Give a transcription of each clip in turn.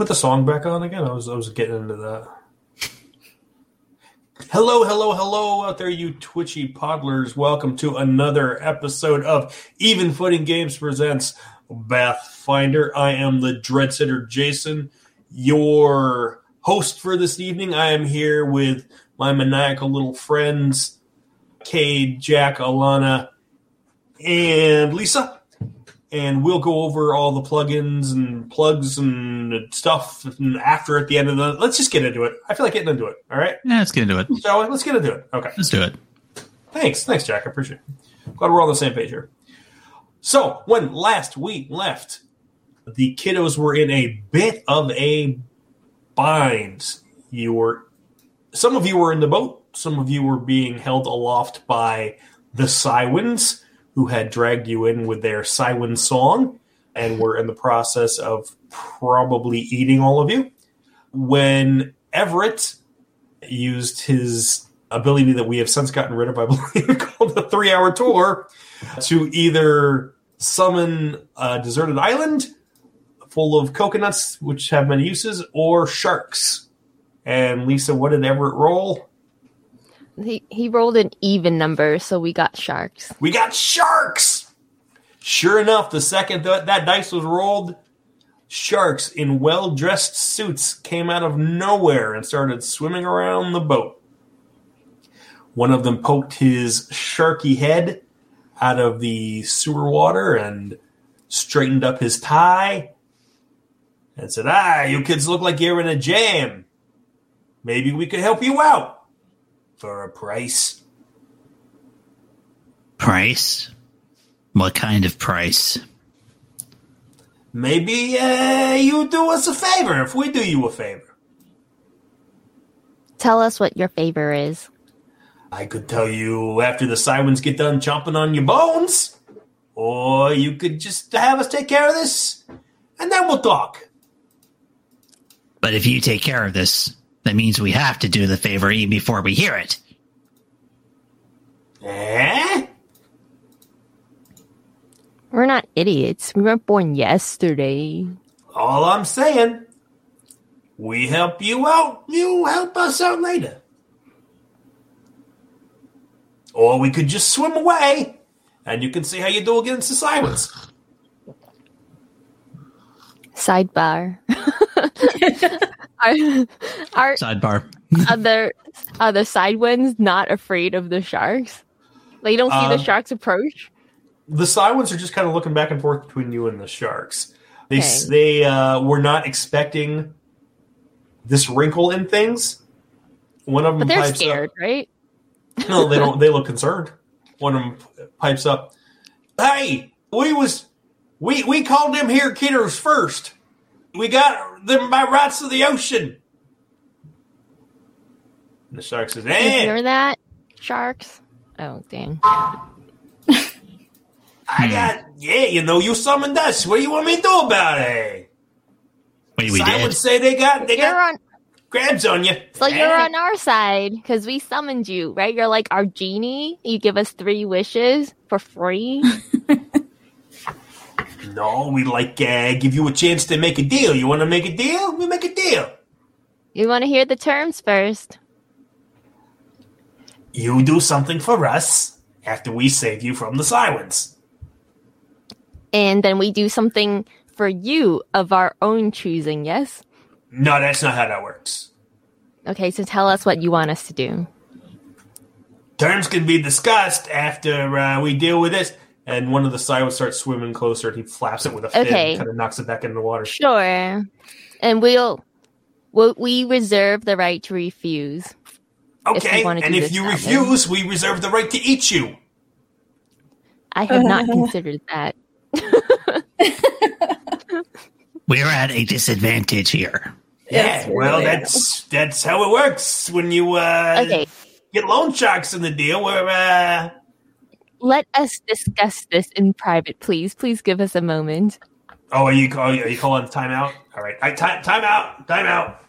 Put the song back on again? I was I was getting into that. Hello, hello, hello out there, you twitchy podlers. Welcome to another episode of Even Footing Games presents Bathfinder. I am the Dread Sitter Jason, your host for this evening. I am here with my maniacal little friends, Cade, Jack, Alana, and Lisa and we'll go over all the plugins and plugs and stuff and after at the end of the let's just get into it. I feel like getting into it. All right? Yeah, let's get into it. shall we? Let's get into it. Okay. Let's do it. thanks. Thanks jack. I appreciate it. Glad we're all on the same page here. So when last we left the kiddos were in a bit of a bind. You were some of you were in the boat. Some of you were being held aloft by the Cywins, who had dragged you in with their Cywin song and were in the process of probably eating all of you. When Everett used his ability that we have since gotten rid of, I believe, called the three hour tour, to either summon a deserted island full of coconuts, which have many uses, or sharks. And Lisa, what did Everett roll? He he rolled an even number, so we got sharks. We got sharks. Sure enough, the second that that dice was rolled, sharks in well dressed suits came out of nowhere and started swimming around the boat. One of them poked his sharky head out of the sewer water and straightened up his tie and said, Ah, you kids look like you're in a jam. Maybe we could help you out for a price. Price? What kind of price? Maybe uh, you do us a favor if we do you a favor. Tell us what your favor is. I could tell you after the Cywins get done chomping on your bones, or you could just have us take care of this, and then we'll talk. But if you take care of this, that means we have to do the favor even before we hear it. Eh? We're not idiots. We weren't born yesterday. All I'm saying, we help you out, you help us out later. Or we could just swim away, and you can see how you do against the Cywins. Sidebar. are are Sidebar. other other side ones not afraid of the sharks? They don't see Um, the sharks approach. the Cywins are just kind of looking back and forth between you and the Sharks. They Okay. they uh, were not expecting this wrinkle in things. One of them But they're pipes scared, right? No, they don't. They look concerned. One of them pipes up. Hey, we was we we called them here kidders first. We got them by rights of the ocean. And the shark says, You "Eh, hear that? Sharks? Oh damn. I got yeah. You know, you summoned us. What do you want me to do about it?" Wait, we I did. would say they got they You're got on grabs on you. so you're Eh? on our side because we summoned you, right? You're like our genie. You give us three wishes for free. No, we like uh, give you a chance to make a deal. You want to make a deal? We make a deal. you want to hear the terms first? You do something for us after we save you from the sirens. and then we do something for you of our own choosing, yes? No, that's not how that works. Okay, so tell us what you want us to do. Terms can be discussed after uh, we deal with this. And one of the Cywins starts swimming closer, and he flaps it with a fin, Okay. kind of knocks it back into the water. Sure. And we'll, we'll we reserve the right to refuse. Okay, wanna and if you that way. refuse, we reserve the right to eat you. I have not considered that. We're at a disadvantage here. Yeah, Yes, well, really. that's that's how it works when you uh, Okay, get loan sharks in the deal. Where uh, let us discuss this in private, please. Please give us a moment. Oh, are you oh, are you, calling timeout? All right, I, time time out, time out.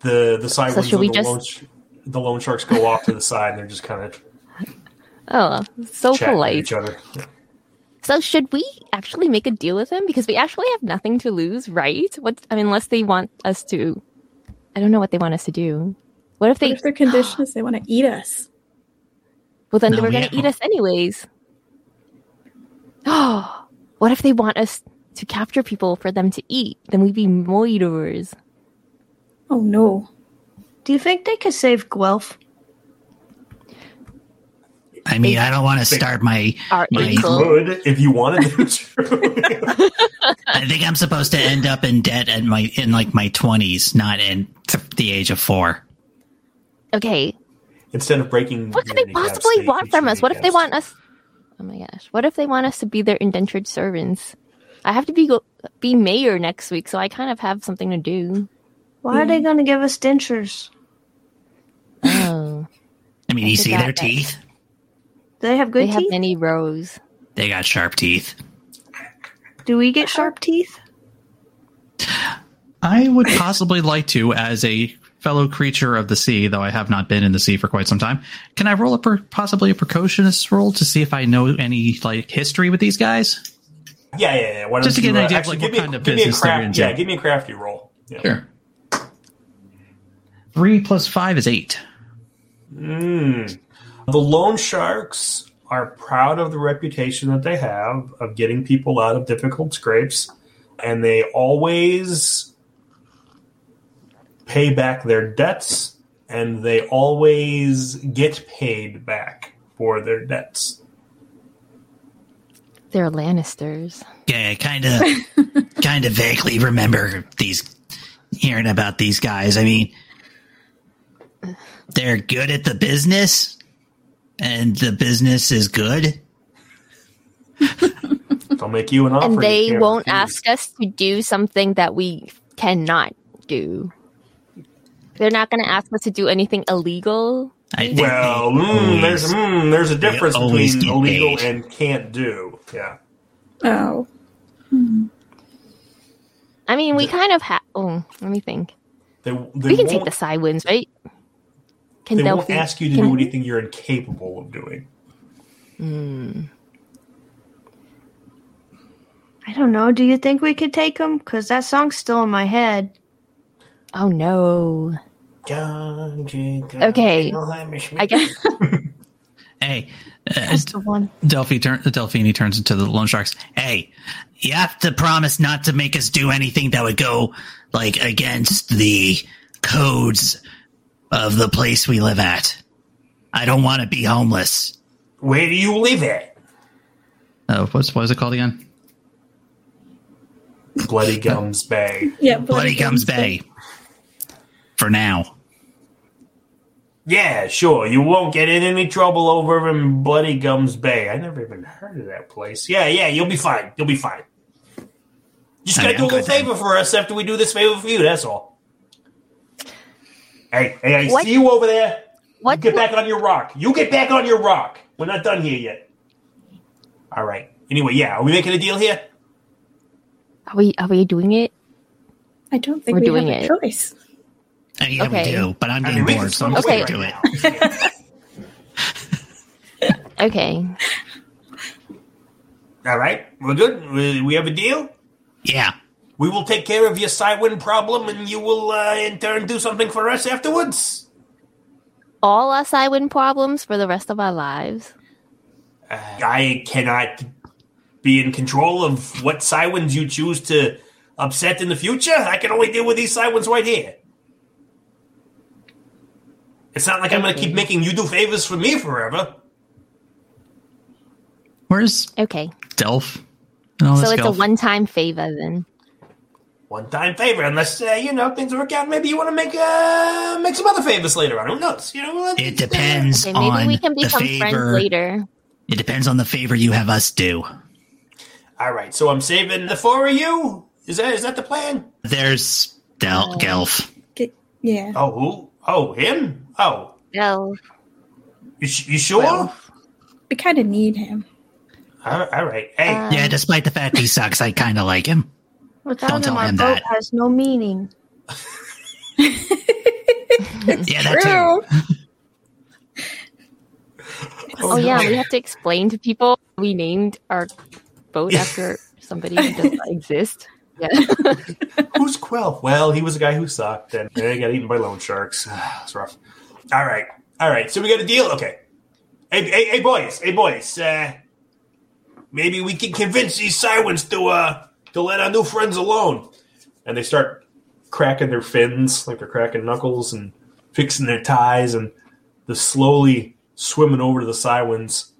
The the side So should we the, just- loan sh- the loan sharks go off to the side and they're just kind of Oh, so polite. each other. So should we actually make a deal with them because we actually have nothing to lose, right? What I mean, unless they want us to. I don't know what they want us to do. What if they? What they? if their condition is they want to eat us? Well, then No, they were we going to eat us anyways. Oh, what if they want us to capture people for them to eat? Then we'd be moiders. Oh no. Do you think they could save Guelph? I mean, I don't want to start my. Our my equal. Good if you wanted to. I think I'm supposed to end up in debt at my in like my 20s, not in th- the age of four. Okay, Instead of breaking, what could they possibly they want eat from us? What if they want us? Oh my gosh! What if they want us to be their indentured servants? I have to be go- be mayor next week, so I kind of have something to do. Why are they hmm. going to give us dentures? Oh, I mean, you see their that. teeth? Do they have good they have teeth? many rows. They got sharp teeth. Do we get sharp teeth? I would possibly like to, as a fellow creature of the sea, though I have not been in the sea for quite some time. Can I roll a per- possibly a precocious roll to see if I know any like history with these guys? Yeah, yeah, yeah. Why Just to get an uh, idea of, actually, like, what me a- kind of give me a business they're craft- into. Yeah, give me a crafty roll. Yeah. Sure. Three plus five is eight. Mm. The loan sharks are proud of the reputation that they have of getting people out of difficult scrapes, and they always pay back their debts, and they always get paid back for their debts. They're Lannisters. Yeah, kind of, kind of vaguely remember these, hearing about these guys. I mean, they're good at the business, and the business is good. They'll make you an offer. and they won't refuse. ask us to do something that we cannot do. They're not going to ask us to do anything illegal. I think Well, they mm, there's mm, there's a difference between get illegal paid. and can't do. Yeah. Oh. I mean, we kind of have. Oh, let me think. They, they we can take the side winds, right? Can They won't ask you to do anything you're incapable of doing. I don't know. Do you think we could take them? Because that song's still in my head. Oh no. Okay. Okay. I guess. Hey, uh, That's the one. Delphi turn, Delphine turns into the loan sharks. hey, you have to promise not to make us do anything that would go like against the codes of the place we live at. I don't want to be homeless. Where do you live at? Uh, what's what is it called again? Bloody Gums Bay. Yeah, Bloody Gums Bay. For now. Yeah, sure. You won't get in any trouble over in Bloody Gums Bay. I never even heard of that place. Yeah, yeah, you'll be fine. You'll be fine. Just gotta Okay, do a I'm little good then. favor for us after we do this favor for you. That's all. Hey, hey, I What- see you over there. What? You get back on your rock. You get back on your rock. We're not done here yet. All right. Anyway, yeah, are we making a deal here? Are we? Are we doing it? I don't think We're we doing have a it. choice. Yeah, Okay. we do, but I'm I getting mean, bored, so I'm just Okay. going to do it. Okay. All right, we're good. We we have a deal. Yeah. We will take care of your Cywin problem, and you will, uh, in turn, do something for us afterwards. All our I win problems for the rest of our lives. Uh, I cannot be in control of what Cywins you choose to upset in the future. I can only deal with these Cywins right here. It's not like I'm going to keep making you do favors for me forever. Where's Okay. Delph? And So this it's a one-time favor then. One time favor, unless uh, you know things work out. Maybe you want to make uh, make some other favors later on. Who knows? You know, It depends Okay, maybe on we can become friends later. It depends on the favor you have us do. All right, so I'm saving the four of you. Is that is that the plan? There's Del- Gelf. Get, yeah. Oh, who? Oh, him? Oh, No. you, sh- you sure? Well. We kind of need him. all all right. Hey, Uh, Yeah, despite the fact he sucks, I kind of like him. Without Don't him, tell our him boat that. has no meaning. Yeah, that too. Oh yeah, we have to explain to people we named our boat after somebody who does not exist. Yeah. Who's Quelf? Well, he was a guy who sucked and he got eaten by loan sharks. It's rough. All right. All right. So we got a deal? Okay. Hey, hey, hey boys. Hey, boys. Uh, maybe we can convince these sirens to, uh, to let our new friends alone. And they start cracking their fins, like they're cracking knuckles and fixing their ties, and they're slowly swimming over to the Sirens.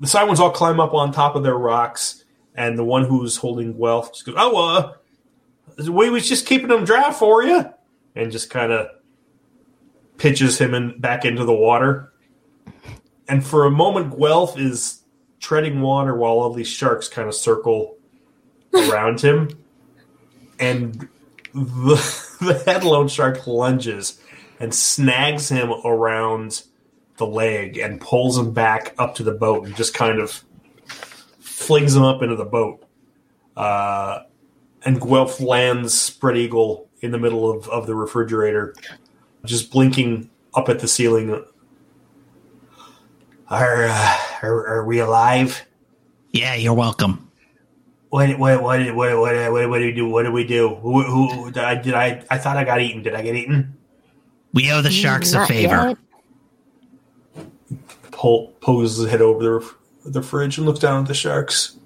The Sirens all climb up on top of their rocks, and the one who's holding Guelph just goes, Oh, uh, we was just keeping them dry for you, and just kind of pitches him in, back into the water. And for a moment, Guelph is treading water while all these sharks kind of circle around him. And the, the head loan shark lunges and snags him around the leg and pulls him back up to the boat and just kind of flings him up into the boat. Uh, and Guelph lands spread eagle in the middle of, of the refrigerator, just blinking up at the ceiling. Are, uh, are, are we alive? Yeah, you're welcome. What what what what what what, what, what do we do? What do we do? Who, who, who did I did I I thought I got eaten? Did I get eaten? We owe the sharks a favor. yet. Pull poses his head over the the fridge and looks down at the sharks.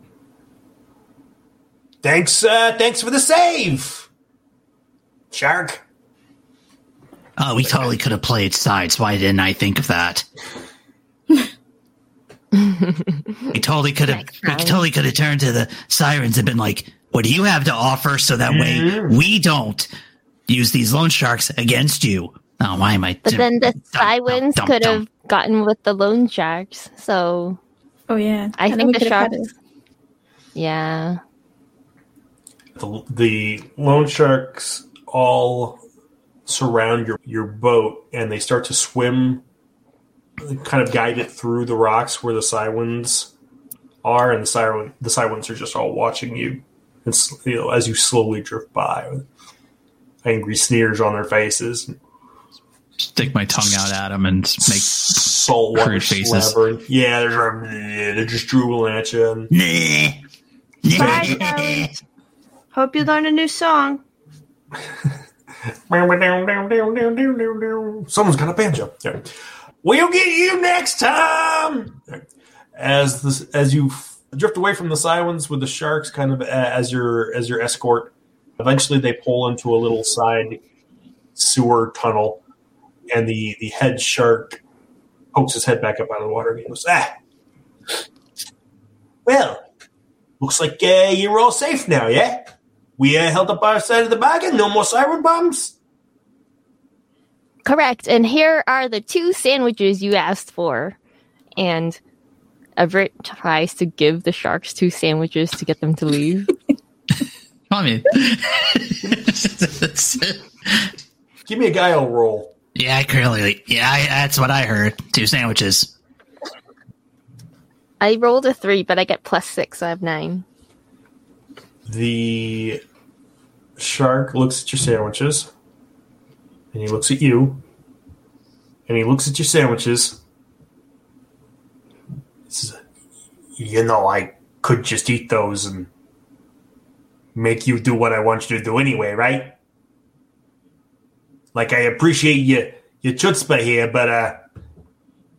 Thanks, uh, thanks for the save, shark. Oh, we totally could have played sides. Why didn't I think of that? we totally could have. Next We totally could have turned to the sirens and been like, "What do you have to offer?" So that way we don't use these loan sharks against you. Oh, why am I? But then the sirens dum, could dum. have gotten with the loan sharks. So Oh yeah. I And think the sharks. Yeah. The, the loan sharks all surround your, your boat and they start to swim, kind of guide it through the rocks where the sirens are, and the siren the sirens are just all watching you, and you know as you slowly drift by, with angry sneers on their faces, Stick my tongue out at them and make salt water faces. slabbering. Yeah, they're yeah, they're just drooling at you. And Nah. Bye, sirens. Hope you learn a new song. Someone's got a banjo. Yeah. We'll get you next time. As as you drift away from the sirens with the sharks, kind of as your as your escort, eventually they pull into a little side sewer tunnel, and the the head shark pokes his head back up out of the water and he goes, "Ah, well, looks like uh, you're all safe now, yeah." We uh, held up our side of the bargain. No more siren bombs. Correct. And here are the two sandwiches you asked for. And Everett tries to give the sharks two sandwiches to get them to leave. I mean, Give me a guile roll. yeah, I clearly. Yeah, I, that's what I heard. Two sandwiches. I rolled a three, but I get plus six, so I have nine. The shark looks at your sandwiches, and he looks at you, and he looks at your sandwiches. You know, I could just eat those and make you do what I want you to do anyway, right? Like, I appreciate you, your chutzpah here, but, uh,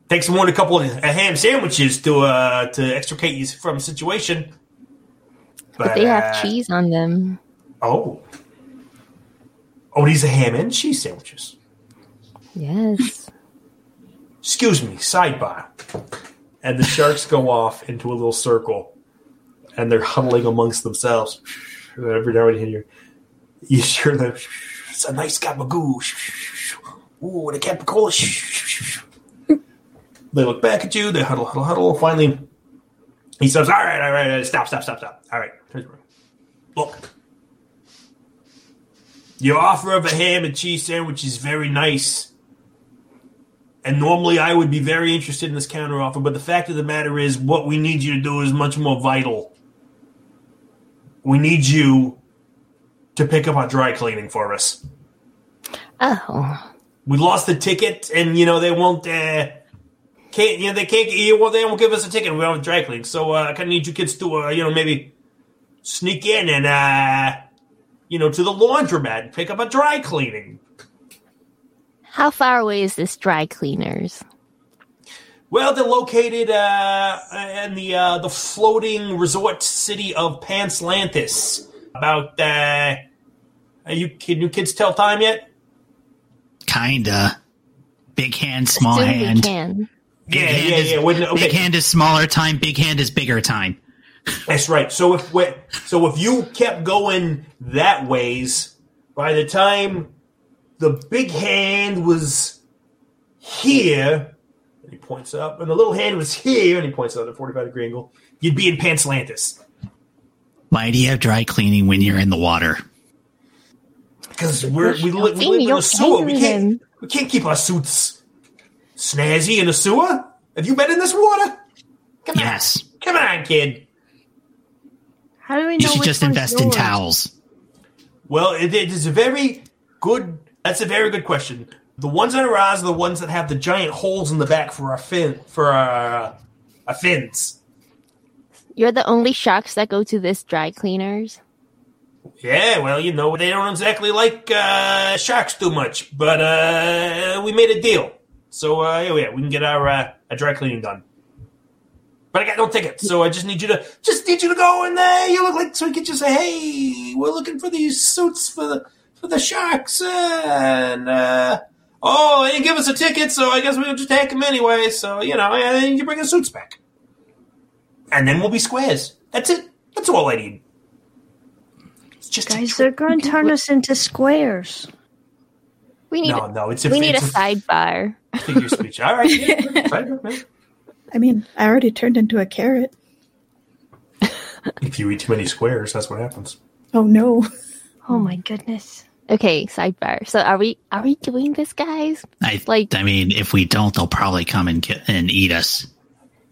takes more than a couple of ham sandwiches to, uh, to extricate you from a situation. But they have uh, cheese on them. Oh. Oh, these are ham and cheese sandwiches. Yes. Excuse me, sidebar. And the sharks go off into a little circle and they're huddling amongst themselves. Every now and then you, you hear them. It's a nice gabagoo. Ooh, the capicola. They look back at you. They huddle, huddle, huddle. Finally, he says, "All right, all right, all right, stop, stop, stop, stop. All right, look. Your offer of a ham and cheese sandwich is very nice, and normally I would be very interested in this counter offer. But the fact of the matter is, what we need you to do is much more vital. We need you to pick up our dry cleaning for us. Oh. We lost the ticket, and you know they won't. Uh, can't you know they can't you well they won't give us a ticket. We don't have dry cleaning, so uh, I kind of need you kids to uh, you know maybe sneak in and uh, you know to the laundromat and pick up a dry cleaning. How far away is this dry cleaners? Well, they're located uh, in the uh, the floating resort city of Panslantis. About uh, are you can you kids tell time yet? Kinda. Big hand, small Soon hand. we can. Big Yeah, hand yeah, is, yeah. When- okay. Big hand is smaller time. Big hand is bigger time. That's right. So if we, so if you kept going that ways, by the time the big hand was here, and he points up, and the little hand was here, and he points out at a forty-five degree angle, you'd be in Panslantis. Why do you have dry cleaning when you're in the water? Because we're we, li- we Jamie, live in a sewer. We can't we can't keep our suits snazzy in a sewer. Have you been in this water? Come Yes. on, come on, kid. How do we know You should just one's invest in towels. Well, it, it is a very good. That's a very good question. The ones that arise are the ones that have the giant holes in the back for our fin for our, our fins. You're the only sharks that go to this dry cleaners. Yeah, well, you know they don't exactly like uh, sharks too much, but uh, we made a deal, so uh, yeah, yeah, we can get our uh, our dry cleaning done. But I got no tickets, so I just need you to just need you to go and there. you look like so we could just say, hey, we're looking for these suits for the for the sharks, and uh, oh, they didn't give us a ticket, so I guess we'll just take them anyway. So you know, and you bring the suits back, and then we'll be squares. That's it. That's all I need. It's just a Guys, they're going to turn us into squares. We need No, no, it's a, we need a it's sidebar. figure of speech. All right, yeah, fine. I mean, I already turned into a carrot. If you eat too many squares, that's what happens. Oh no. Oh my goodness. Okay, sidebar. So are we are we doing this, guys? I Like- I mean, if we don't, they'll probably come and get, and eat us.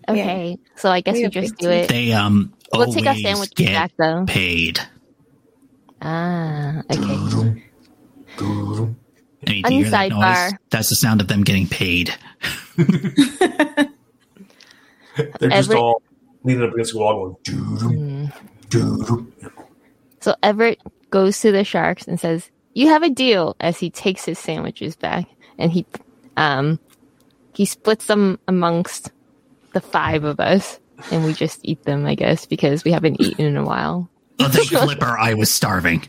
Okay, so I guess We we just do it. They um We'll always take our sandwich get back though. paid. Ah, okay. I mean, do you hear that sidebar. noise? That's the sound of them getting paid. They're just Every- all leaning up against the wall, going doo doo doo. So Everett goes to the sharks and says, "You have a deal." As he takes his sandwiches back, and he, um, he splits them amongst the five of us, and we just eat them, I guess, because we haven't eaten in a while. Oh, the flipper, I was starving.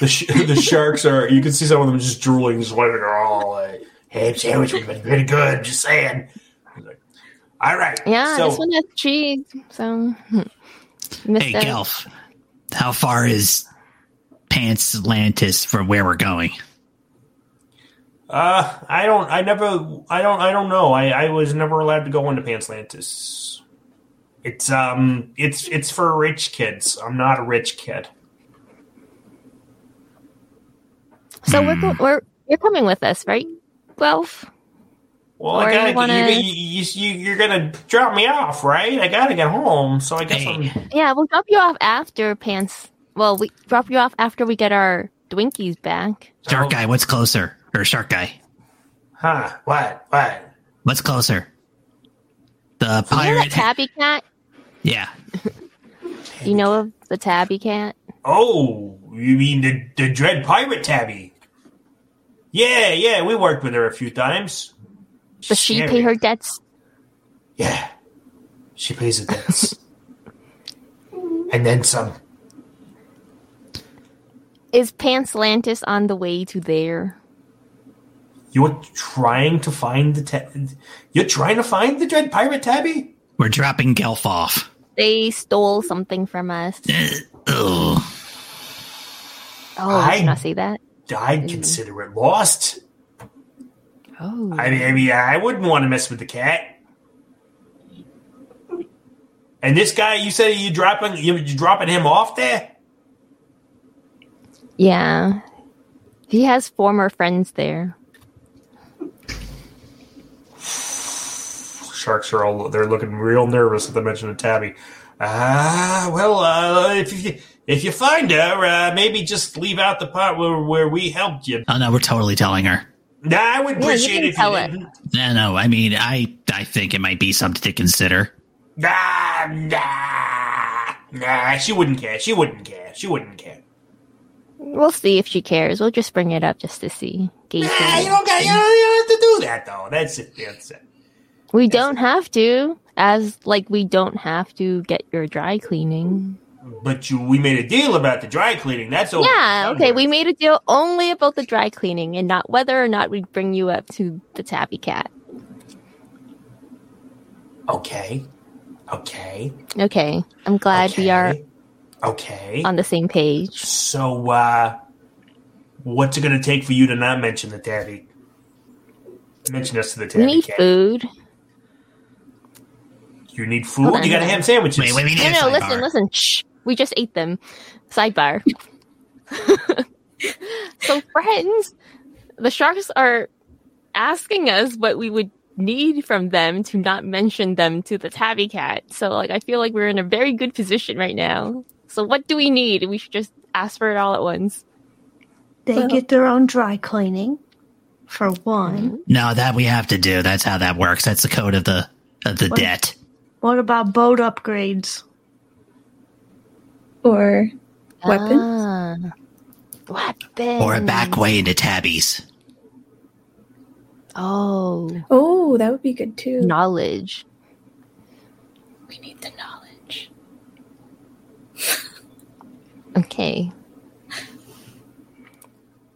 The, sh- the sharks are. You can see some of them just drooling, just like, all like, ham sandwich would have been pretty good. Just saying. Like, all right. Yeah, so, this one has cheese. So. Hey, Missed. Gelf, how far is Pants Atlantis from where we're going? Uh, I don't. I never. I don't. I don't know. I, I was never allowed to go into Panslantis. It's um. It's it's for rich kids. I'm not a rich kid. So we're go- we're you're coming with us, right? Guelph? Well, Or I gotta. you wanna- You, you, you, you're gonna drop me off, right? I gotta get home. So I guess Hey. I'm. Yeah, we'll drop you off after pants. Well, we drop you off after we get our Dwinkies back. Shark guy, what's closer? Or shark guy, Huh? What? What? what's closer? The You know that pirate. tabby cat? Yeah. Do you know of the tabby cat? Oh, you mean the the Dread Pirate Tabby? Yeah, yeah. We worked with her a few times. Does she Scary. pay her debts? Yeah, she pays her debts, and then some. Is Panslantis on the way to there? You're trying to find the ta- You're trying to find the Dread Pirate Tabby. We're dropping Gelf off. They stole something from us. Ugh. Oh, I- I, can I say that? I'd mm. consider it lost. Oh, I mean, I mean, I wouldn't want to mess with the cat. And this guy, you said you dropping you you dropping him off there? yeah. He has former friends there. Sharks are all they're looking real nervous at the mention of Tabby. Ah, well, uh, if you if you find her, uh, maybe just leave out the part where where we helped you. Oh no, we're totally telling her. Nah, I would Yeah, you appreciate can it if tell you it. didn't. No, no. I mean, I I think it might be something to consider. Nah, nah, nah. She wouldn't care. She wouldn't care. She wouldn't care. We'll see if she cares. We'll just bring it up just to see. Nah, you don't got. You don't, you don't have to do that though. That's it. That's it. We don't have to, as like we don't have to get your dry cleaning. But you, we made a deal about the dry cleaning. That's over. Yeah, okay. We made a deal only about the dry cleaning and not whether or not we bring you up to the tabby cat. Okay. Okay. Okay, I'm glad we are okay, Okay. on the same page. So, uh, what's it going to take for you to not mention the tabby? Mention us to the We tabby need cat. food. You need food. On, you got to hold on. ham sandwiches. Wait, wait, we need No, no, sidebar. listen, listen. Shh. We just ate them. Sidebar. so, friends, the sharks are asking us what we would need from them to not mention them to the tabby cat. So, like, I feel like we're in a very good position right now. So, what do we need? We should just ask for it all at once. They Well- get their own dry cleaning, for one. Mm-hmm. No, that we have to do. That's how that works. That's the code of the of the What? debt. What about boat upgrades? Or weapons. Ah, weapons. Or a back way into tabbies. Oh, Oh, that would be good too. knowledge. We need the knowledge. Okay.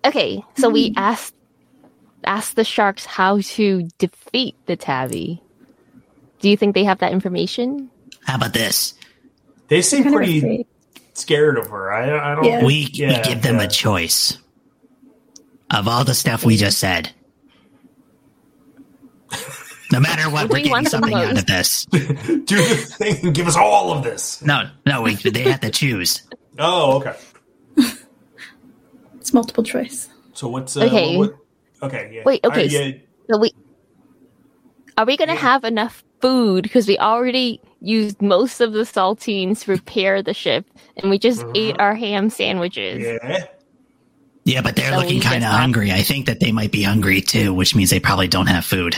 Okay, so we asked asked the sharks how to defeat the tabby. Do you think they have that information? How about this? They seem pretty afraid. scared of her. I, I don't. Yeah. We, Yeah, we give them yeah. a choice. Of all the stuff we just said. No matter what, What we're getting something out of this. do the thing and give us all of this. No, no, we, they have to choose. Oh, okay. It's multiple choice. So what's uh, Okay. What, what- okay. Yeah. Wait, okay, Are you- So we are we gonna Yeah. have enough food because we already used most of the saltines to repair the ship, and we just Mhm. ate our ham sandwiches. yeah. Yeah, but they're So looking kind of hungry. I think that they might be hungry too, which means they probably don't have food.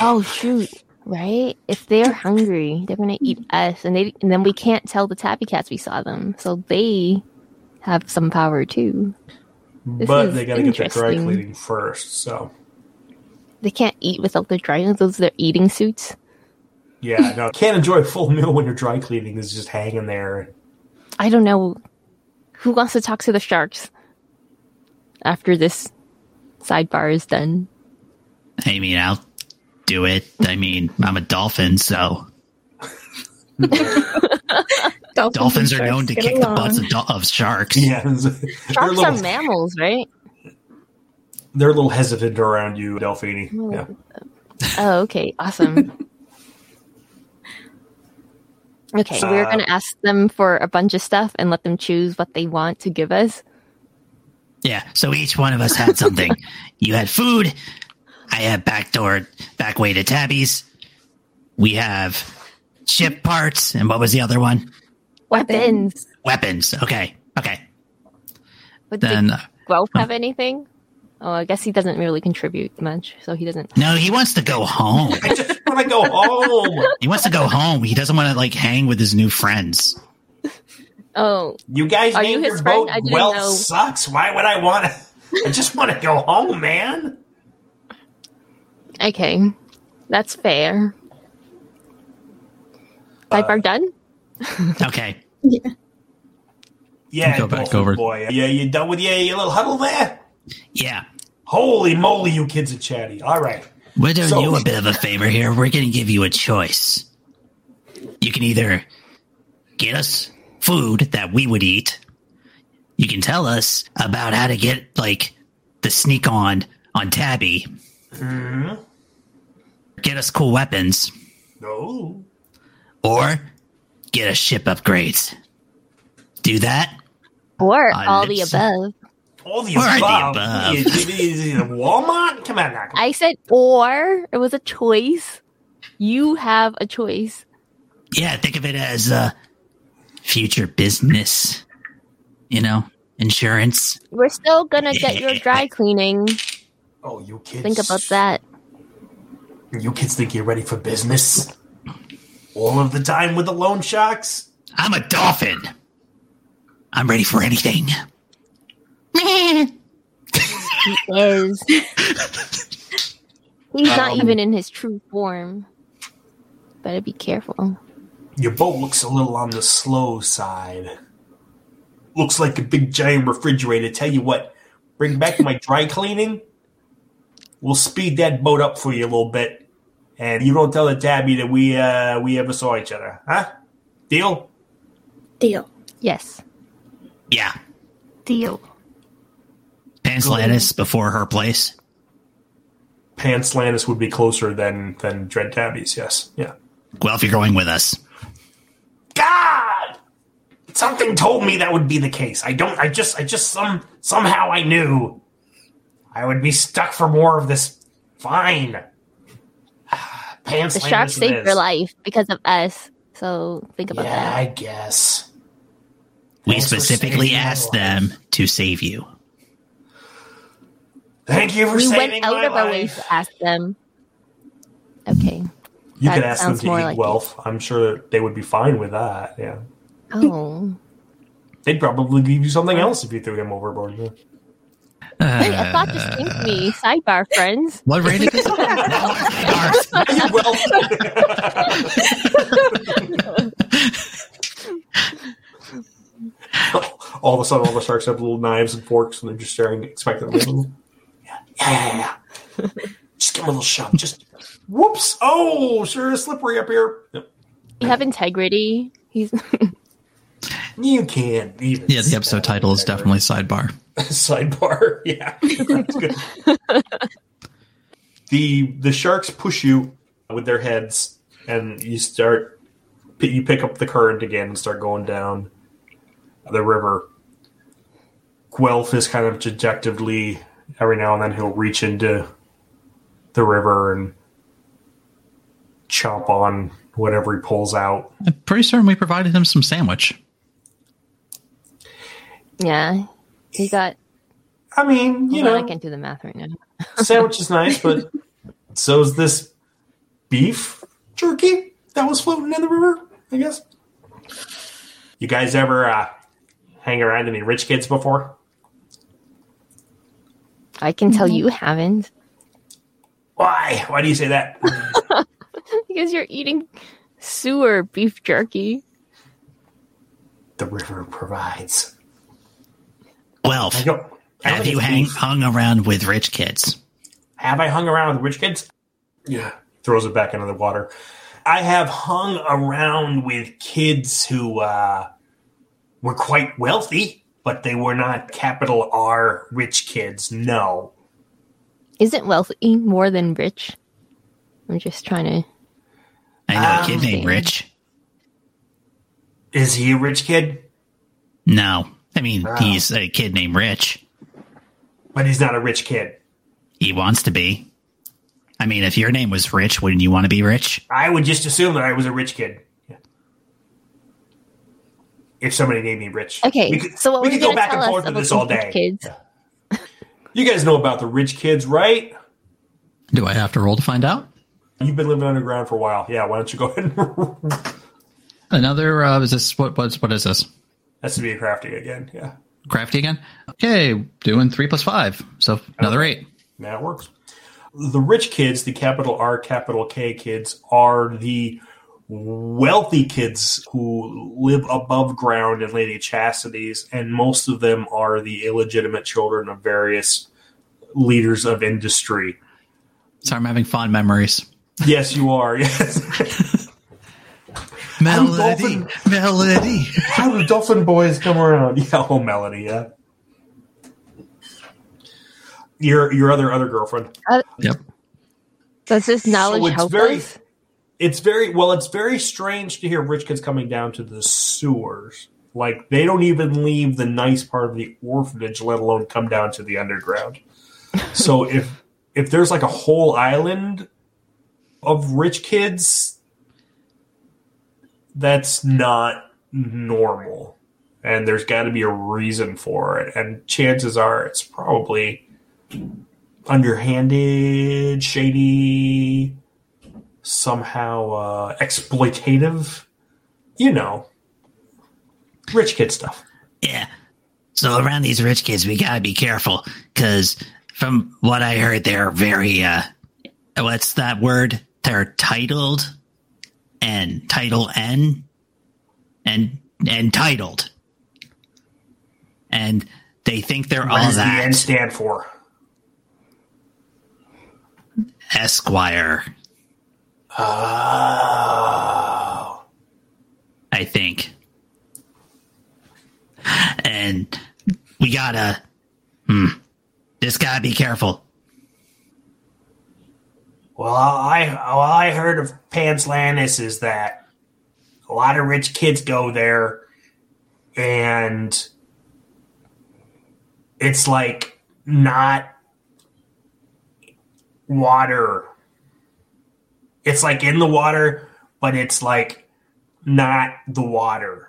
Oh shoot! Right? If they're hungry, they're gonna eat us, and they and then we can't tell the tabby cats we saw them, so they have some power too. This but they got to get their dry cleaning first. So They can't eat without their dry. Those are their eating suits. Yeah, no, can't enjoy a full meal when your dry cleaning is just hanging there. I don't know who wants to talk to the sharks after this sidebar is done. I mean, I'll do it. I mean, I'm a dolphin, so dolphins are known to kick get the butts of, dol- of sharks. Yeah, they're, Sharks a are little, mammals, right? they're a little hesitant around you, Delphini. Yeah. Oh, okay, awesome. Okay, we're Uh, gonna ask them for a bunch of stuff and let them choose what they want to give us. Yeah, so each one of us had something. you had food. I had backdoor, back way to tabbies. We have ship parts, and what was the other one? Weapons. Weapons. Okay, okay. But Then did Guelph have anything? Oh, I guess he doesn't really contribute much, so he doesn't. no, he wants to go home. I just want to go home. He wants to go home. He doesn't want to like hang with his new friends. Oh, You guys Are you his your friend? boat I didn't Well know. sucks. Why would I want to? I just want to go home, man. okay, that's fair. Sidebar uh, done. Okay. Yeah. Yeah, Go back over. Boy. Yeah, you done with your, your little huddle there? Yeah. Holy moly, you kids are chatty. All right. We're doing So- you a bit of a favor here. We're going to give you a choice. You can either get us food that we would eat. You can tell us about how to get like the sneak on on Tabby. Hmm. Get us cool weapons No. or get us ship upgrades. Do that. Or I all the above. All the All right, the above. above. Is- is- is it Walmart? Come on now. I said or. It was a choice. You have a choice. Yeah, think of it as uh future business. You know, insurance. We're still gonna get your dry cleaning. Oh, you kids. Think about that. You kids think you're ready for business? All of the time with the loan sharks? I'm a dolphin. I'm ready for anything. He is. He's not Um, even in his true form. Better be careful. Your boat looks a little on the slow side. Looks like a big giant refrigerator. Tell you what, bring back my dry cleaning. We'll speed that boat up for you a little bit. And you don't tell the tabby that we uh we ever saw each other. Huh? Deal? Deal. Yes. Yeah. Deal. Panslantis before her place. Pants Panslantis would be closer than than Dread Tabbies, yes. Yeah. Well, if you're going with us. God! Something told me that would be the case. I don't I just I just some somehow I knew I would be stuck for more of this fine. Pants The shark saved your life because of us. So think about Yeah, that. I guess. We Thanks specifically asked them to save you. Thank you for We saving went out my of our way to ask them. Okay. You That could ask them to more eat like it. I'm sure they would be fine with that. Yeah. Oh. They'd probably give you something else if you threw him overboard. Yeah. Hey, a thought just came to me. Uh. Sidebar, friends. What rated is you all of a sudden, all the sharks have little knives and forks, and they're just staring expectantly. Yeah, yeah, yeah, yeah. Just give them a little shove. Just whoops! Oh, sure is slippery up here. Yep. You have integrity. He's You can't even. Yeah, the episode spell title is definitely sidebar. sidebar. Yeah, that's good. the the sharks push you with their heads, and you start. You pick up the current again and start going down the river. Guelph is kind of dejectedly every now and then he'll reach into the river and chomp on whatever he pulls out. I'm pretty certain we provided him some sandwich. yeah. He got. I mean, you Hold on, know, I can't do the math right now. sandwich is nice, but so is this beef jerky that was floating in the river, I guess. You guys ever uh, hang around any rich kids before? I can tell you haven't Why? Why do you say that? because you're eating sewer beef jerky. the river provides. Well, I don't. I don't have you hang, hung around with rich kids? Have I hung around with rich kids? Yeah. Throws it back into the water. I have hung around with kids who uh, were quite wealthy, but they were not capital R rich kids. No. Isn't wealthy more than rich? I'm just trying to. I know Um, a kid named Rich. Is he a rich kid? No. I mean, Wow. he's a kid named Rich. But he's not a rich kid. He wants to be. I mean, if your name was Rich, wouldn't you want to be rich? I would just assume that I was a rich kid. Yeah. If somebody named me Rich. Okay, We could, so what we were could go back and forth with this all day. kids? You guys know about the rich kids, right? Do I have to roll to find out? You've been living underground for a while. Yeah, why don't you go ahead and Another uh, is this what what's what is this? Has to be a crafty again. Yeah, Crafty again? Okay, doing three plus five. So another eight. that works. The rich kids, the capital R, capital K kids, are the wealthy kids who live above ground in Lady Chastity's, and most of them are the illegitimate children of various leaders of industry. Sorry, I'm having fond memories. Yes, you are. Yes. Melody, dolphin. melody. How do dolphin boys come around? Yeah, oh, Melody. Yeah. Your your other other girlfriend. Yep. Does this knowledge it's help very- us? It's very well it's very strange to hear rich kids coming down to the sewers. Like they don't even leave the nice part of the orphanage let alone come down to the underground. So if if there's like a whole island of rich kids that's not normal. And there's got to be a reason for it. And chances are it's probably underhanded, shady, somehow uh, exploitative. You know, rich kid stuff. Yeah. So around these rich kids, we gotta be careful because from what I heard, they're very uh, what's that word? They're titled and title N and entitled, and they think they're What all does the N stand for? Esquire. Oh. I think. And we gotta, hmm, just gotta be careful. Well, I well, I heard of Panslantis is that a lot of rich kids go there, and it's like not water. It's like in the water, but it's like not the water.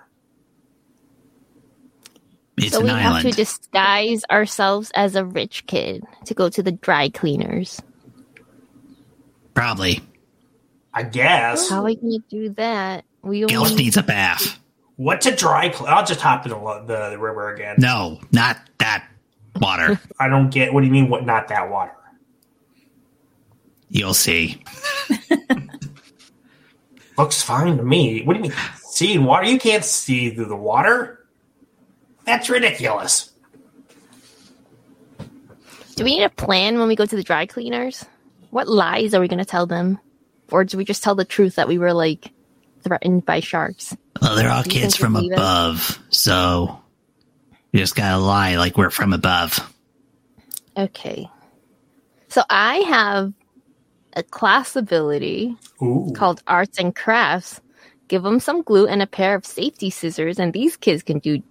It's so an we have to disguise ourselves as a rich kid to go to the dry cleaners. Probably. I guess. How are we going to do that? We Guelph only needs a bath. What's a dry? Cl- I'll just hop in the, the the river again. No, not that water. I don't get. What do you mean? What? Not that water? You'll see. Looks fine to me. What do you mean? Seeing water? You can't see through the water. That's ridiculous. Do we need a plan when we go to the dry cleaners? What lies are we going to tell them? Or do we just tell the truth that we were like threatened by sharks? Well, they're all Do kids from we'll it? above, so you just gotta lie like we're from above. Okay. So I have a class ability Ooh. called Arts and Crafts. Give them some glue and a pair of safety scissors, and these kids can do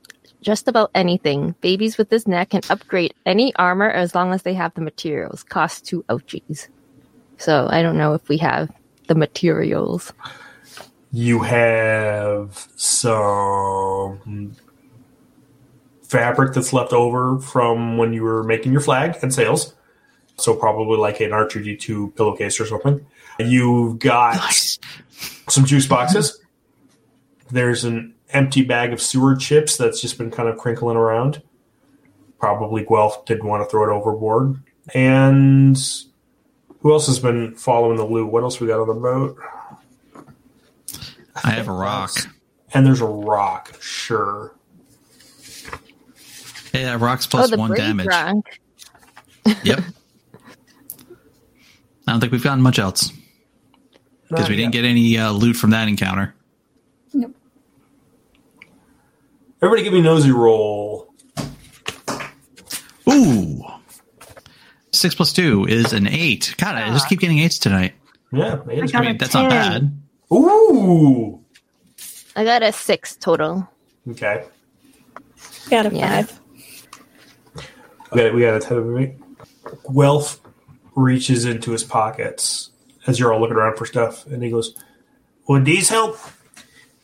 just about anything. Babies with this neck can upgrade any armor as long as they have the materials. Cost two ouchies. So I don't know if we have the materials. You have some fabric that's left over from when you were making your flag and sails. So probably like an R2D2 pillowcase or something. You've got Nice. some juice boxes. There's an empty bag of sewer chips that's just been kind of crinkling around. Probably Guelph didn't want to throw it overboard. And who else has been following the loot? What else we got on the boat? I have a rock. And there's a rock, sure. Yeah, rocks plus oh, the one brave damage. rock. Yep. I don't think we've gotten much else because we didn't get any uh, loot from that encounter. Nope. Everybody give me nosy roll. Ooh. Six plus two is an eight. God, I just keep getting eights tonight. Yeah, eight is got I great. mean, that's not bad. Ooh. I got a six total. Okay. Got a Yeah. five. Okay, we got a ten of me. Guelph reaches into his pockets as you're all looking around for stuff, and he goes, "Would these help?"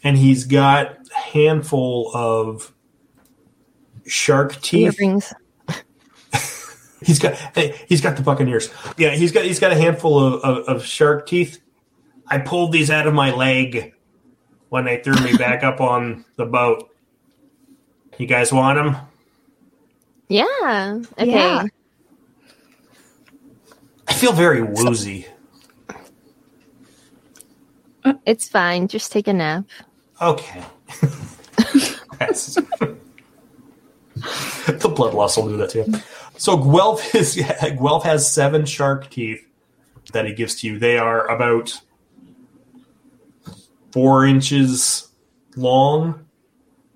And he's got a handful of shark teeth. Earrings. He's got hey, he's got the Buccaneers. Yeah, he's got he's got a handful of, of, of shark teeth. I pulled these out of my leg when they threw me back up on the boat. You guys want them? Yeah. Okay. Yeah. I feel very woozy. Uh, it's fine. Just take a nap. Okay. The blood loss will do that to you. So Guelph is Guelph has seven shark teeth that he gives to you. They are about four inches long,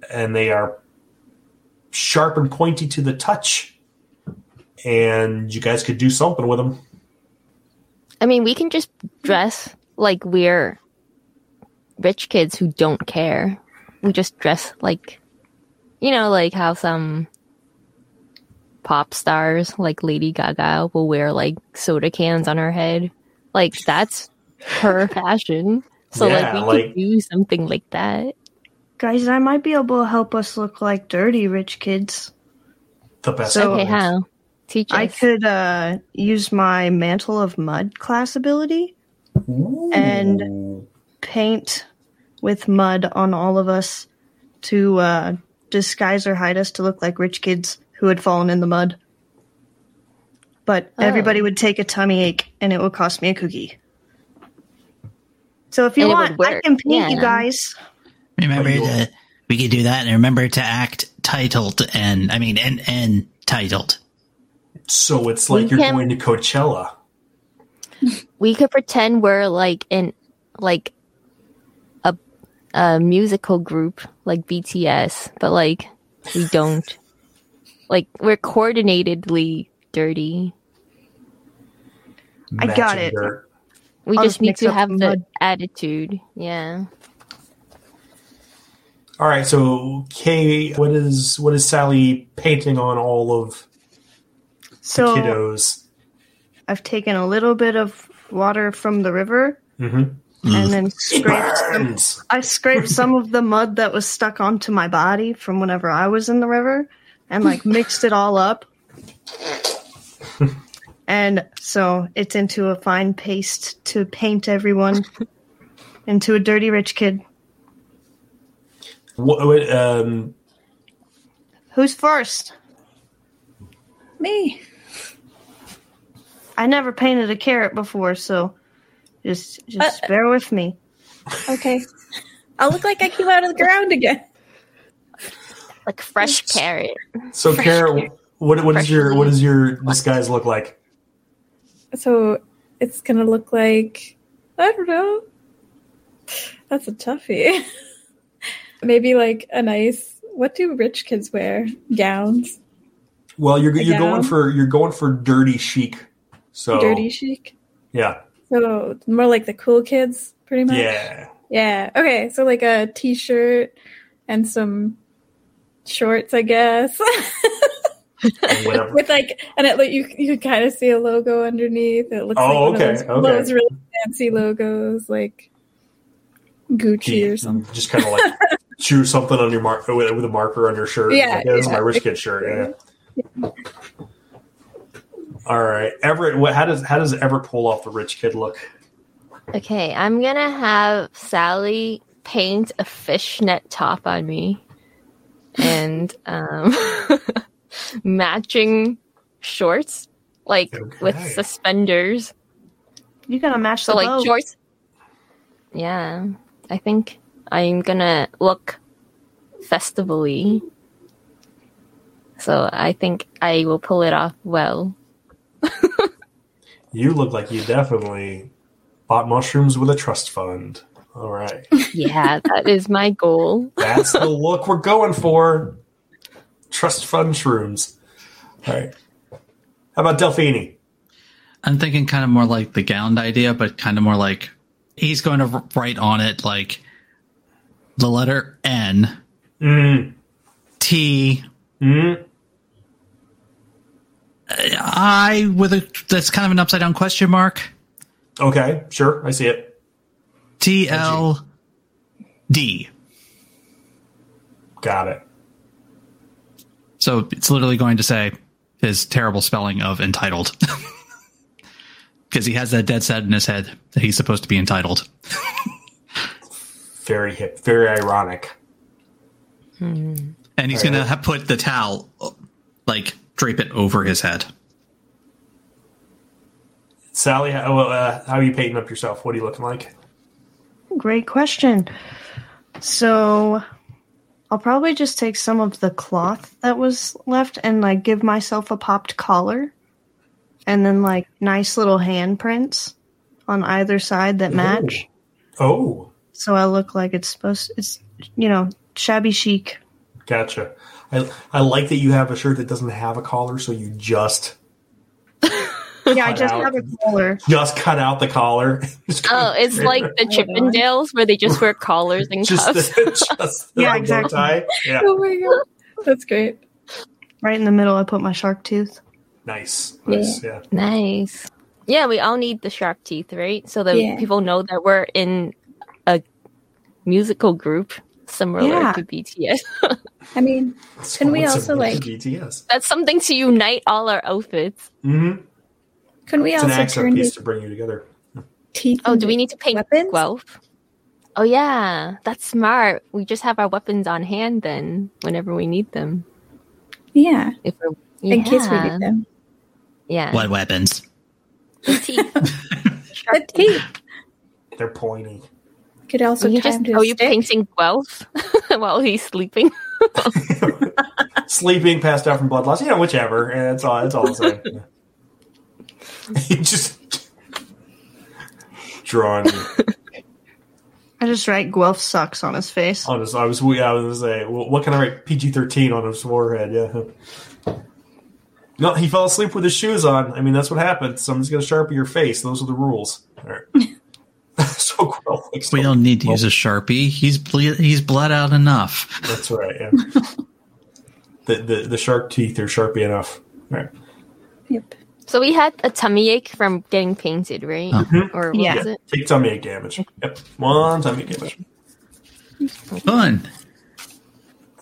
and they are sharp and pointy to the touch. And you guys could do something with them. I mean, we can just dress like we're rich kids who don't care. We just dress like, you know, like how some pop stars like Lady Gaga will wear like soda cans on her head. Like that's her fashion. So Yeah, like we like- could do something like that. Guys, I might be able to help us look like dirty rich kids. The best. So- Okay, how? Teach us. I could uh, use my Mantle of Mud class ability, And- paint with mud on all of us to uh, disguise or hide us to look like rich kids who had fallen in the mud. But Oh. everybody would take a tummy ache and it would cost me a cookie. So if you And want, I can paint you guys. Remember Oh, you- to we could do that and remember to act titled and I mean and and titled. So it's like We you're can- going to Coachella. we could pretend we're like in like a a musical group like BTS, but like we don't. like we're coordinatedly dirty. I got Matching it. dirt. We I'll just just need to have the the mud. attitude. Yeah. All right, so Kay, what is what is Sally painting on all of the So kiddos? I've taken a little bit of water from the river Mm-hmm. and then scraped some, I scraped some of the mud that was stuck onto my body from whenever I was in the river and like mixed it all up. and so it's into a fine paste to paint everyone into a dirty rich kid. What, what, um, Who's first? Me. I never painted a carrot before, so just just Uh, bear with me. Okay. I'll look like I came out of the ground again. Like fresh carrot. so Karat, what what is your what does your disguise look like? So it's gonna look like I don't know. That's a toughie. Maybe like a nice. What do rich kids wear? Gowns, Well, you're A you're going for you're going for dirty chic. So dirty chic. yeah, So more like the cool kids, pretty much. yeah. Yeah. Okay. So like a t-shirt and some shorts, I guess. With like, and it like you you can kind of see a logo underneath. It looks Oh, like okay, those, okay. those really fancy logos, like Gucci or something. Just kind of like chew something on your mark with, a marker on your shirt. Yeah, Like, this is yeah. my rich kid shirt. Yeah. All right, Everett. What? How does how does Everett pull off the rich kid look? Okay, I'm gonna have Sally paint a fishnet top on me and um, matching shorts, like with suspenders. You gotta match So the like bow. shorts. Yeah, I think I'm gonna look festivally. So I think I will pull it off well. You look like you definitely bought mushrooms with a trust fund. All right, Yeah, that is my goal. that's the look we're going for. Trust fund shrooms. All right. How about Delphini? I'm thinking kind of more like the gowned idea, but kind of more like he's going to write on it like the letter N, Mm. T, Mm. I with a that's kind of an upside down question mark, Okay, sure, I see it. T L D. Got it. So it's literally going to say his terrible spelling of entitled. Because he has that dead set in his head that he's supposed to be entitled. Very hip, very ironic. Hmm. And he's Right. going to put the towel, like, drape it over his head. Sally, how, uh, how are you painting up yourself? What are you looking like? Great question. So I'll probably just take some of the cloth that was left and like give myself a popped collar and then like nice little handprints on either side that match. Oh, So I look like it's supposed it's you know, shabby chic. gotcha. I, I like that you have a shirt that doesn't have a collar, so you just Yeah, I just out. have a collar. just cut out the collar. Oh, it's like the Chippendales where they just wear collars and just cuffs. the, just the Yeah, exactly. tie. Yeah, Oh my god, that's great. Right in the middle I put my shark tooth. nice, nice. Yeah. Nice. Yeah, we all need the shark teeth, right? So that Yeah. people know that we're in a musical group. Similar Yeah. to BTS. I mean, Can we also, like- BTS? That's something to unite all our outfits. Mm-hmm. can we It's an also accent turn piece to bring you together. teeth? Oh, do we need to paint weapons? Guelph? Oh yeah, that's smart. We just have our weapons on hand then, whenever we need them. Yeah, If we're in case we Yeah. need them. Yeah. What weapons? Teeth. The teeth Uh, Oh, They're pointy. Could also you just, him to are you stick. painting Guelph while he's sleeping? Sleeping, passed out from blood loss. You know, whichever. Yeah, it's all. It's all the same. Yeah. he just drawing I just write Guelph sucks on his face. on his. I was. Yeah, I was gonna say. What can I write? PG thirteen on his forehead. Yeah. No, he fell asleep with his shoes on. I mean, that's what happens. Someone's gonna sharpie your face. Those are the rules. All right. So We don't need to use a sharpie. He's ble- he's bled out enough. That's right. Yeah. the, the the shark teeth are sharpie enough. All right. Yep. So we had a tummy ache from getting painted, right? Mhm. Or what Yeah. was it? Take tummy ache damage. Yep. One tummy ache damage. Fun.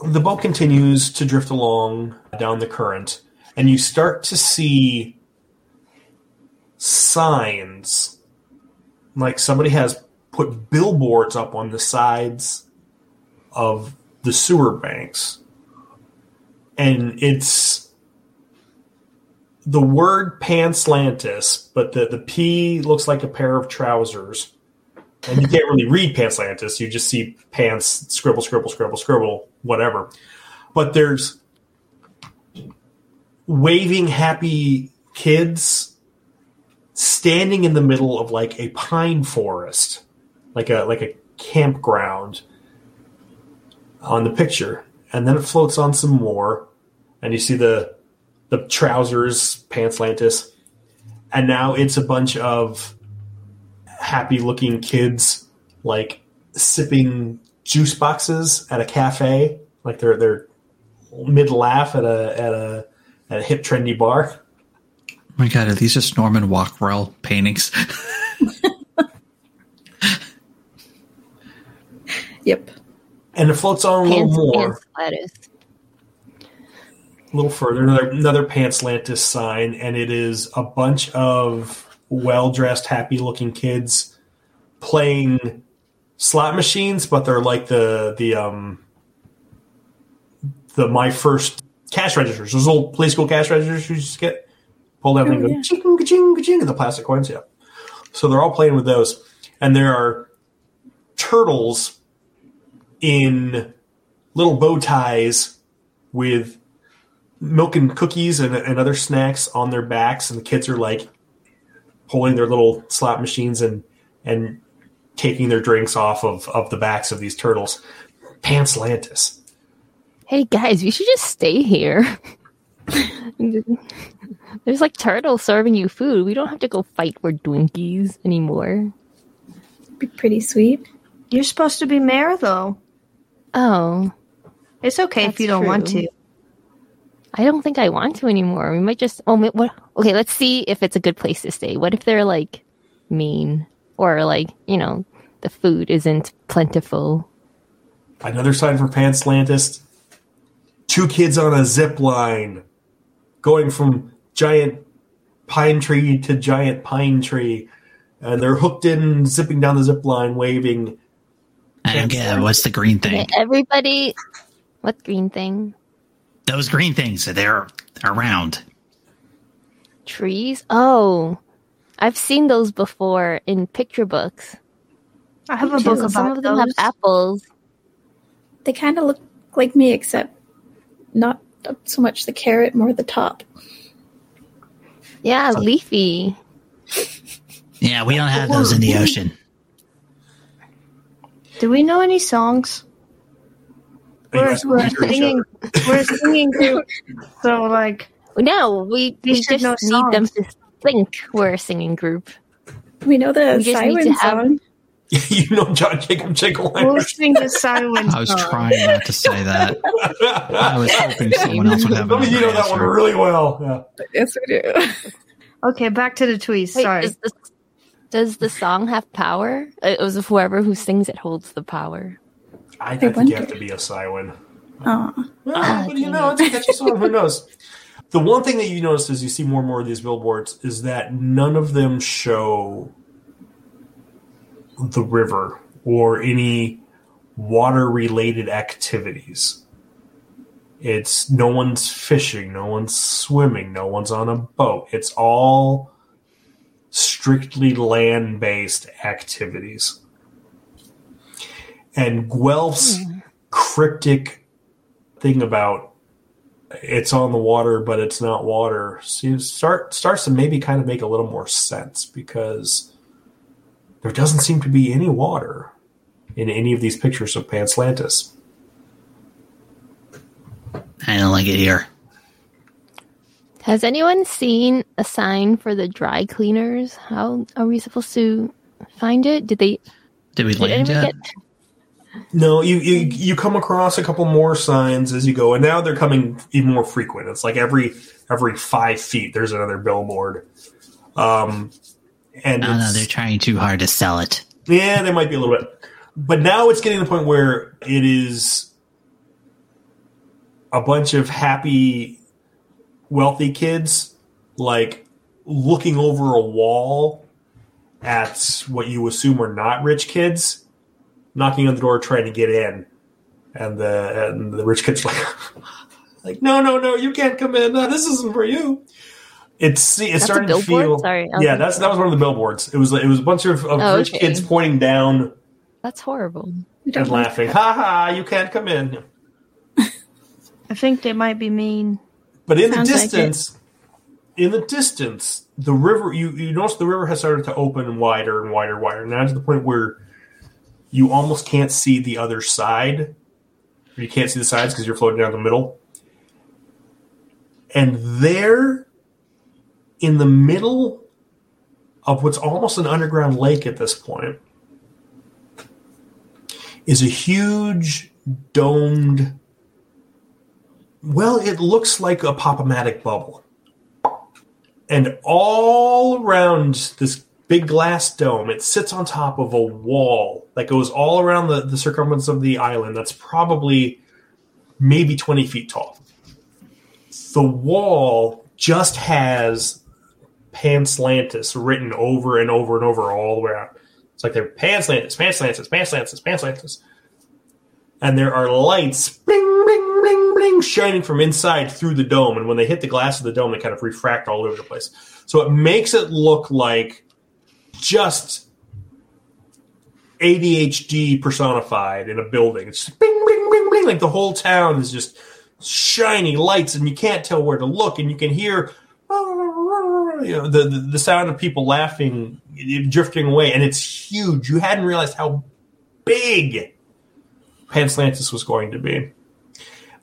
the boat continues to drift along down the current, and you start to see signs like somebody has put billboards up on the sides of the sewer banks. And it's the word Panslantis, but the, the P looks like a pair of trousers. And you can't really read Panslantis. You just see pants, scribble, scribble, scribble, scribble, whatever. But there's waving happy kids standing in the middle of like a pine forest, like a like a campground on the picture. And then it floats on some more, and you see the the trousers, pants, lantis, and now it's a bunch of happy looking kids like sipping juice boxes at a cafe, like they're they're mid laugh at a at a at a hip trendy bar. Oh my god, are these just Norman Walkwell paintings? Yep. And it floats on a little more, pants, a little further, another another Panslantis sign, and it is a bunch of well dressed, happy looking kids playing slot machines, but they're like the the um the my first cash registers, those old play school cash registers you just get pull down and Oh, go yeah. ching ching ching and the plastic coins, yeah. So they're all playing with those, and there are turtles in little bow ties with milk and cookies and, and other snacks on their backs, and the kids are like pulling their little slot machines and and taking their drinks off of, of the backs of these turtles. Panslantis. Hey guys, we should just stay here. There's like turtles serving you food. We don't have to go fight for Dwinkies anymore. Be pretty sweet. You're supposed to be mayor, though. Oh, It's okay if you don't want to. I don't think I want to anymore. We might just. Oh, what? Okay, let's see if it's a good place to stay. What if they're like mean or like you know the food isn't plentiful? Another sign for Panslantis. Two kids on a zip line going from giant pine tree to giant pine tree. And they're hooked in, zipping down the zip line, waving. I don't get it. What's the green Okay, thing? everybody, what green thing? Those green things, they're around. Trees? Oh, I've seen those before in picture books. I have a book about Some of them those. have apples. They kind of look like me, except not so much the carrot, more the top. Yeah, leafy. Yeah, we don't have those in the ocean. Do we know any songs? We're, asking we're me singing. We're singing group. So like, No, we, We we just know need them to think we're a singing group. We know the We just need to have- song. you know John Jacob we'll Jingleheimer. sing the silent I was trying not to say that. I was hoping someone else would have Some of you know another that one really well. Yeah. Yes, we do. Okay, back to the tweets. Wait, Sorry. does the, does the song have power? Uh, It was whoever who sings it holds the power. I, I I think you wonder. have to be a Cywin. Aw. Well, but you know, it's a catchy song. Who knows? The one thing that you notice as you see more and more of these billboards is that none of them show the river or any water related activities. It's no one's fishing, no one's swimming, no one's on a boat. It's all strictly land based activities. And Guelph's hmm. cryptic thing about it's on the water but it's not water seems start starts to maybe kind of make a little more sense because there doesn't seem to be any water in any of these pictures of Panslantis. I don't like it here. Has anyone seen a sign for the dry cleaners? How are we supposed to find it? Did they? Did we Did land anyone yet? get? No, you, you you come across a couple more signs as you go, and now they're coming even more frequent. It's like every every five feet there's another billboard. Um, and Oh no, they're trying too hard to sell it. Yeah, they might be a little bit. But now it's getting to the point where it is a bunch of happy, wealthy kids, like looking over a wall at what you assume are not rich kids, knocking on the door trying to get in. And the and the rich kids like like no no no you can't come in no, this isn't for you. It's it's That's starting to feel Sorry, yeah that's that was one of the billboards. It was it was a bunch of, of Oh, rich okay. kids pointing down That's horrible. We don't and laughing. Ha ha! You can't come in. I think they might be mean. But in Sounds the like distance, in the distance, the river you you notice the river has started to open wider and wider, and wider. Now to the point where you almost can't see the other side. You can't see the sides because you're floating down the middle. And there, in the middle of what's almost an underground lake at this point, is a huge domed well, it looks like a pop-o-matic bubble. And all around this big glass dome, it sits on top of a wall that goes all around the, the circumference of the island that's probably maybe 20 feet tall. The wall just has Panslantis written over and over and over all the way around. It's like they're Panslantis, Panslantis, Panslantis, Panslantis and there are lights bling bling bling bling shining from inside through the dome. And when they hit the glass of the dome they kind of refract all over the place. So it makes it look like just ADHD personified in a building. It's just bing bing bing bing like the whole town is just shiny lights and you can't tell where to look. And you can hear you know the, the, the sound of people laughing drifting away. And it's huge. You hadn't realized how big Panslantis was going to be.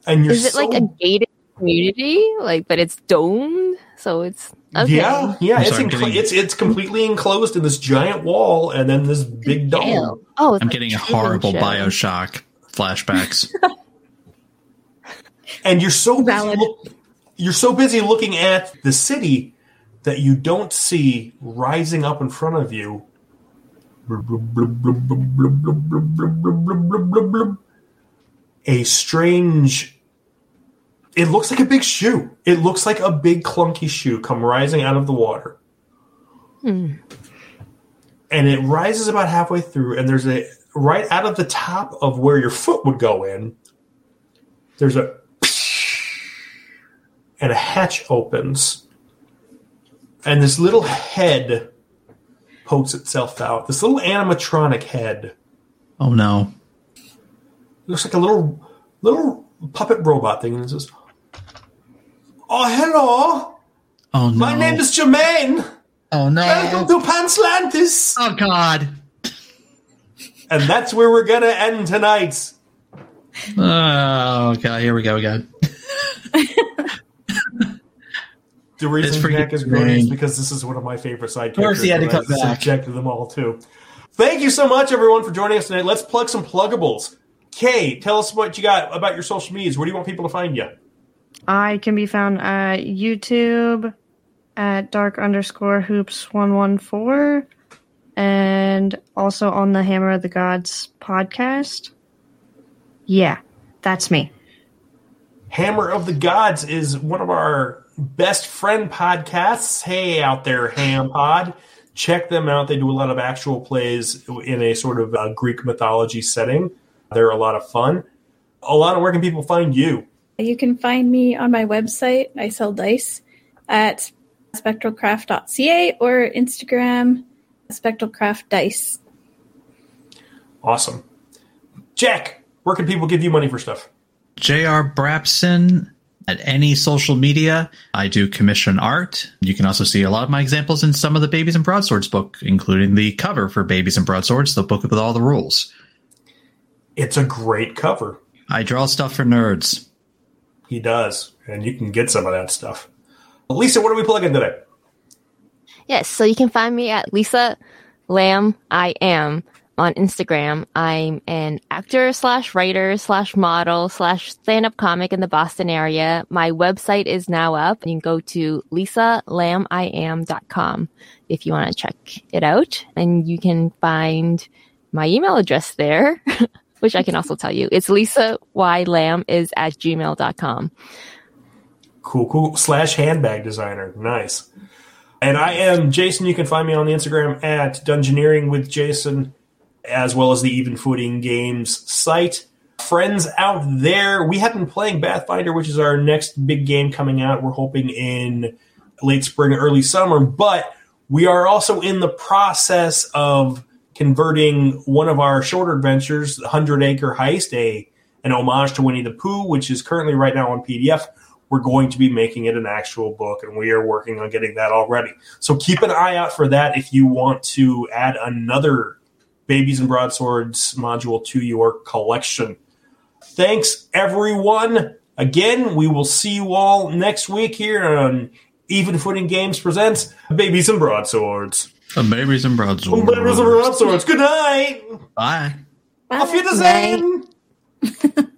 And you're Is it like a gated community? Like, but it's domed, so it's okay. yeah, yeah. I'm It's, sorry, I'm getting- it's it's completely enclosed in this giant wall and then this big dome. Jail. Oh, I'm like getting a horrible Show. Bioshock flashbacks. And you're so busy Valid. look- you're so busy looking at the city that you don't see rising up in front of you a strange it looks like a big shoe it looks like a big clunky shoe come rising out of the water Hmm. and it rises about halfway through and there's a right out of the top of where your foot would go in there's a and a hatch opens and this little head pokes itself out this little animatronic head oh no. Looks like a little little puppet robot thing and it says oh hello Oh no. my name is jermaine Oh no. welcome to panslantis Oh god. and that's where we're gonna end tonight Oh okay. Here we go again. The reason Jack is great is because this is one of my favorite side Of course he had to come back. subjected them all too. Thank you so much, everyone, for joining us tonight. Let's plug some pluggables. Kay, tell us what you got about your social medias. Where do you want people to find you? I can be found at YouTube at dark underscore hoops one one four, and also on the Hammer of the Gods podcast. Yeah, that's me. Hammer of the Gods is one of our best friend podcasts. Hey, out there, Ham Pod. Check them out. They do a lot of actual plays in a sort of uh, Greek mythology setting. They're a lot of fun. Alana, where can people find you? You can find me on my website. I sell dice at spectralcraft.ca or Instagram spectralcraft dice. Awesome. Jack, where can people give you money for stuff? J.R. Brabson at any social media. I do commission art. You can also see a lot of my examples in some of the Babies and Broadswords book, including the cover for Babies and Broadswords, the book with all the rules. It's a great cover. I draw stuff for nerds. He does, and you can get some of that stuff. Lisa, what are we plugging today? Yes, so you can find me at Lisa Lam I am on Instagram. I'm an actor slash writer slash model slash stand up comic in the Boston area. My website is now up. You can go to lisalaamiam.com if you want to check it out. And you can find my email address there, which I can also tell you. It's Lisa Y Lamb is at gmail.com. Cool, cool. Slash handbag designer. Nice. And I am Jason. You can find me on the Instagram at Dungeoneering with Jason, as well as the Even Footing Games site. Friends out there, we have been playing Bathfinder, which is our next big game coming out. We're hoping in late spring, early summer, but we are also in the process of converting one of our shorter adventures, Hundred Acre Heist, a an homage to Winnie the Pooh, which is currently right now on PDF we're going to be making it an actual book and we are working on getting that already. So keep an eye out for that if you want to add another Babies and Broadswords module to your collection. Thanks, everyone. Again, we will see you all next week here on Even Footing Games Presents Babies and Broadswords. The babies and broadswords. Babies and Broadswords. Good night. Bye. Auf Wiedersehen.